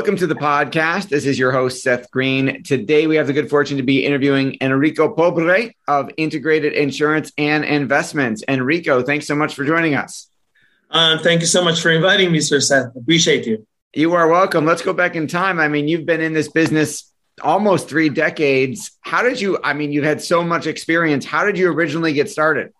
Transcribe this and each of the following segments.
Welcome to the podcast. This is your host, Seth Greene. Today, we have the good fortune to be interviewing Enrico Pobre of Integrated Insurance and Investments. Enrico, thanks so much for joining us. Uh, thank you so much for inviting me, Sir Seth. Appreciate you. You are welcome. Let's go back in time. I mean, you've been in this business almost three decades. How did you, I mean, you've had so much experience. How did you originally get started?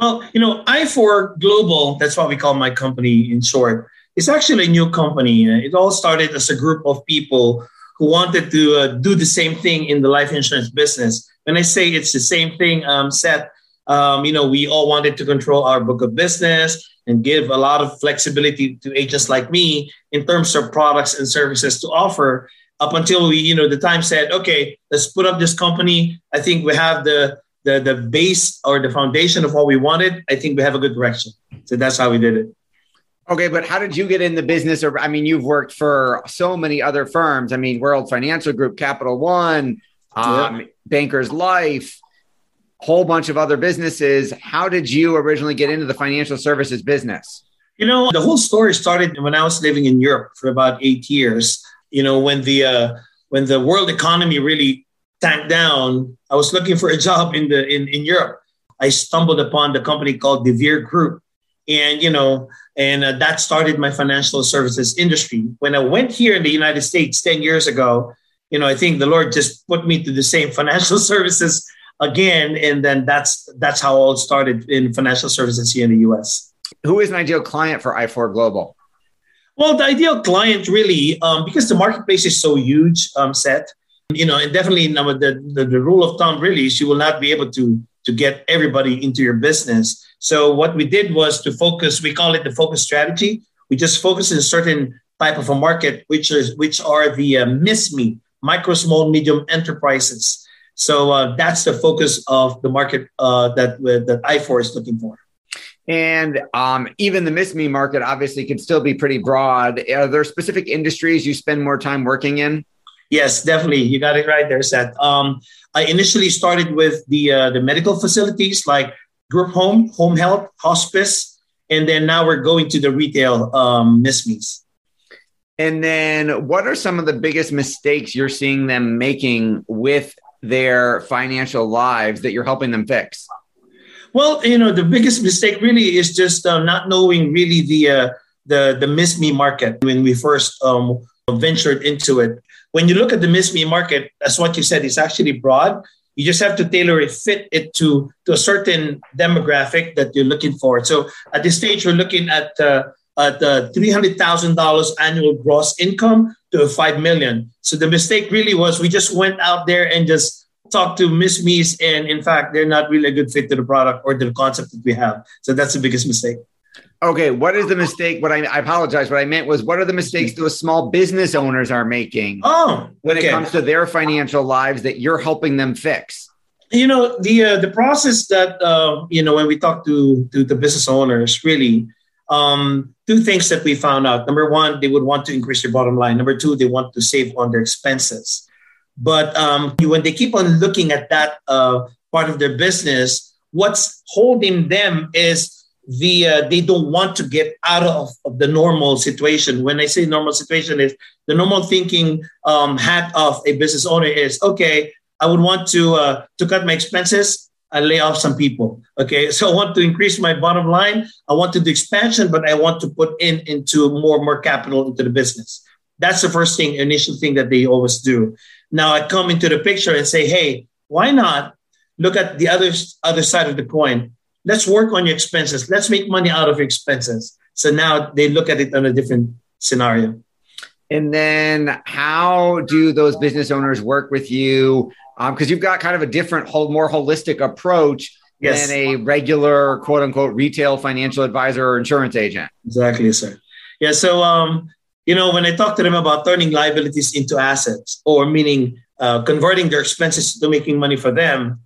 Well, you know, I4 Global, that's what we call my company in short it's actually a new company. It all started as a group of people who wanted to uh, do the same thing in the life insurance business. When I say it's the same thing, um, Seth, um, you know, we all wanted to control our book of business and give a lot of flexibility to agents like me in terms of products and services to offer. Up until we, you know, the time said, okay, let's put up this company. I think we have the the the base or the foundation of what we wanted. I think we have a good direction. So that's how we did it. Okay, but how did you get in the business? Or I mean, you've worked for so many other firms. I mean, World Financial Group, Capital One, um, Bankers Life, whole bunch of other businesses. How did you originally get into the financial services business? You know, the whole story started when I was living in Europe for about eight years. You know, when the uh, when the world economy really tanked down, I was looking for a job in the in, in Europe. I stumbled upon the company called De Vere Group, and you know and uh, that started my financial services industry. When i went here in the united states 10 years ago you know i think the lord just put me to the same financial services again. And then that's that's how all started in financial services here in the us who is an ideal client for i4 global? Well the ideal client really um, because the marketplace is so huge um, Seth you know and definitely the, the, the rule of thumb really is you will not be able to to get everybody into your business so what we did was to focus, we call it the focus strategy. We just focus in a certain type of a market, which is which are the uh, MISME, micro, small, medium enterprises. So uh, that's the focus of the market uh, that uh, that I4 is looking for. And um, even the MISME market obviously can still be pretty broad. Are there specific industries you spend more time working in? Yes, definitely. You got it right there, Seth. Um, I initially started with the uh, the medical facilities like group home, home health, hospice, and then now we're going to the retail um, MISMEs. And then, what are some of the biggest mistakes you're seeing them making with their financial lives that you're helping them fix? Well, you know, the biggest mistake really is just uh, not knowing really the uh, the the MISME market when we first um, ventured into it. When you look at the MISME market, that's what you said. It's actually broad. You just have to tailor it, fit it to, to a certain demographic that you're looking for. So at this stage, we're looking at uh, at uh, $300,000 annual gross income to 5 million. So the mistake really was we just went out there and just talked to MISMEs, and in fact, they're not really a good fit to the product or to the concept that we have. So that's the biggest mistake. Okay, what is the mistake? What I, I apologize. What I meant was, what are the mistakes those small business owners are making? Oh, when okay. it comes to their financial lives that you're helping them fix. You know the uh, the process that uh, you know when we talk to to the business owners, really, um, two things that we found out. Number one, they would want to increase their bottom line. Number two, they want to save on their expenses. But um, when they keep on looking at that uh, part of their business, what's holding them is the uh, they don't want to get out of, of, the normal situation. When I say normal situation, is the normal thinking um, hat of a business owner is okay. I would want to uh, to cut my expenses. I lay off some people. Okay, so I want to increase my bottom line. I want to do expansion, but I want to put in into more more capital into the business. That's the first thing, initial thing that they always do. Now I come into the picture and say, hey, why not look at the other other side of the coin? Let's work on your expenses. Let's make money out of your expenses. So now they look at it on a different scenario. And then how do those business owners work with you? Because um, you've got kind of a different, whole, more holistic approach yes. than a regular quote unquote retail financial advisor or insurance agent. Exactly, sir. Yeah. So, um, you know, when I talk to them about turning liabilities into assets, or meaning uh, converting their expenses to making money for them,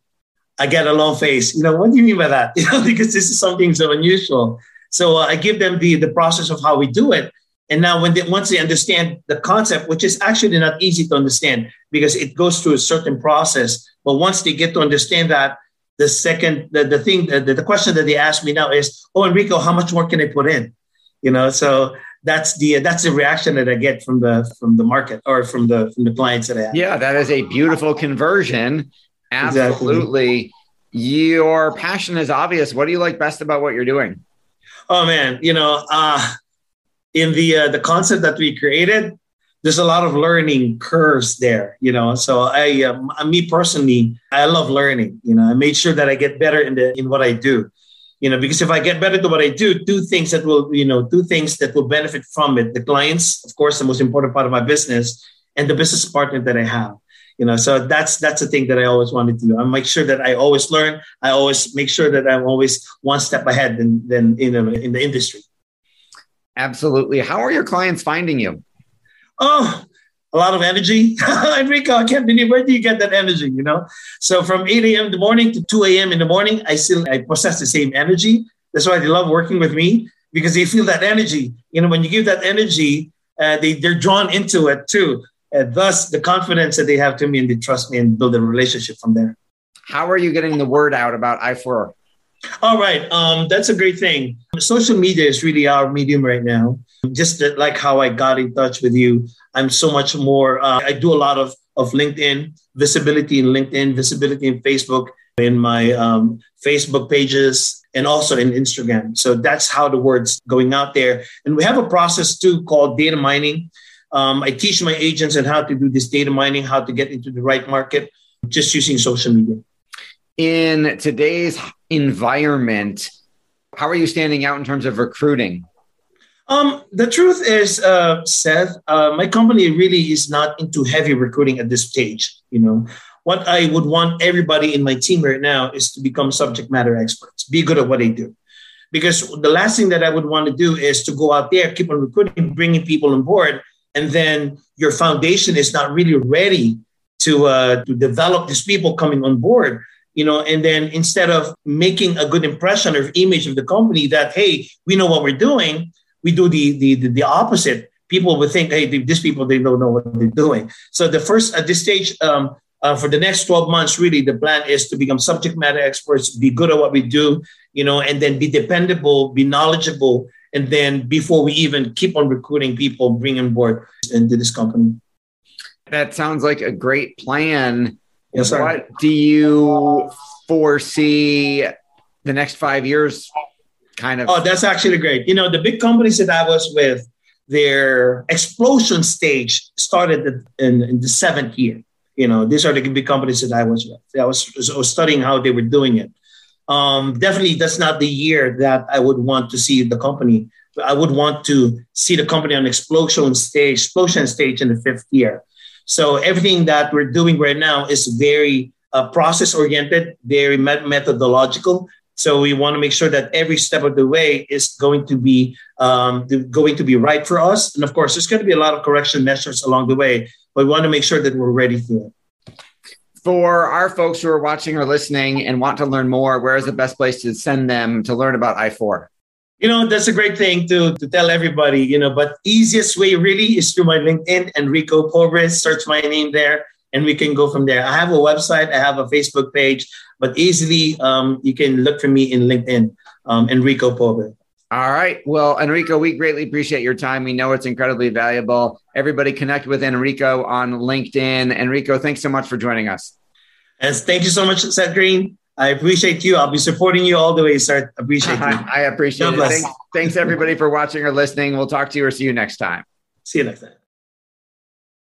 I get a long face. You know, what do you mean by that? You know, because this is something so unusual. So uh, I give them the the process of how we do it. And now, when they, once they understand the concept, which is actually not easy to understand because it goes through a certain process, but once they get to understand that, the second the, the thing the, the question that they ask me now is, "Oh, Enrico, how much more can I put in?" You know, so that's the that's the reaction that I get from the from the market or from the from the clients that I have. Yeah, that is a beautiful conversion. Absolutely. Exactly. Your passion is obvious. What do you like best about what you're doing? Oh man, you know, uh, in the uh, the concept that we created, there's a lot of learning curves there. You know, so I, um, me personally, I love learning. You know, I made sure that I get better in the in what I do you know because if i get better at what i do do things that will you know do things that will benefit from it the clients of course the most important part of my business and the business partner that i have you know so that's that's the thing that i always wanted to do i make sure that i always learn i always make sure that i'm always one step ahead than than in, in the industry absolutely how are your clients finding you oh a lot of energy. Enrico, I can't believe where do you get that energy? You know, so from 8 a.m. in the morning to 2 a.m. in the morning, I still I possess the same energy. That's why they love working with me because they feel that energy. You know, when you give that energy, uh, they they're drawn into it too. And thus, the confidence that they have to me and they trust me and build a relationship from there. How are you getting the word out about I4? All right, um, that's a great thing. Social media is really our medium right now. Just like how I got in touch with you, I'm so much more. Uh, I do a lot of of LinkedIn visibility in LinkedIn, visibility in Facebook, in my um, Facebook pages, and also in Instagram. So that's how the word's going out there. And we have a process too called data mining. Um, I teach my agents on how to do this data mining, how to get into the right market, just using social media. In today's environment, how are you standing out in terms of recruiting? Um, the truth is, uh, Seth, uh, my company really is not into heavy recruiting at this stage. You know, what I would want everybody in my team right now is to become subject matter experts, be good at what they do. Because the last thing that I would want to do is to go out there, keep on recruiting, bringing people on board, and then your foundation is not really ready to uh, to develop these people coming on board you know? And then instead of making a good impression or image of the company that hey we know what we're doing we do the the the, the opposite. People would think hey these people they don't know what they're doing. So the first at this stage um, uh, for the next 12 months really the plan is to become subject matter experts be good at what we do you know and then be dependable be knowledgeable and then before we even keep on recruiting people bring on board into this company that sounds like a great plan Yes, sir. What do you foresee the next five years kind of? Oh, that's actually great. You know, the big companies that I was with, their explosion stage started in, in the seventh year. You know, these are the big companies that I was with. I was, I was studying how they were doing it. Um, definitely, that's not the year that I would want to see the company. I would want to see the company on explosion stage, explosion stage in the fifth year. So everything that we're doing right now is very uh, process oriented, very met- methodological. So we want to make sure that every step of the way is going to be um, going to be right for us. And of course, there's going to be a lot of correction measures along the way, but we want to make sure that we're ready for it. For our folks who are watching or listening and want to learn more, where is the best place to send them to learn about I4? you know that's a great thing to to tell everybody you know but easiest way really is through my linkedin enrico pobres search my name there and we can go from there i have a website i have a facebook page but easily um, you can look for me in linkedin um, enrico pobres all right. Well, Enrico, we greatly appreciate your time. We know it's incredibly valuable. Everybody connect with Enrico on LinkedIn. Enrico, thanks so much for joining us. Yes, thank you so much, Seth Greene. I appreciate you. I'll be supporting you all the way, sir. Appreciate you. I appreciate God it. Thanks, thanks, everybody, for watching or listening. We'll talk to you or see you next time. See you next time.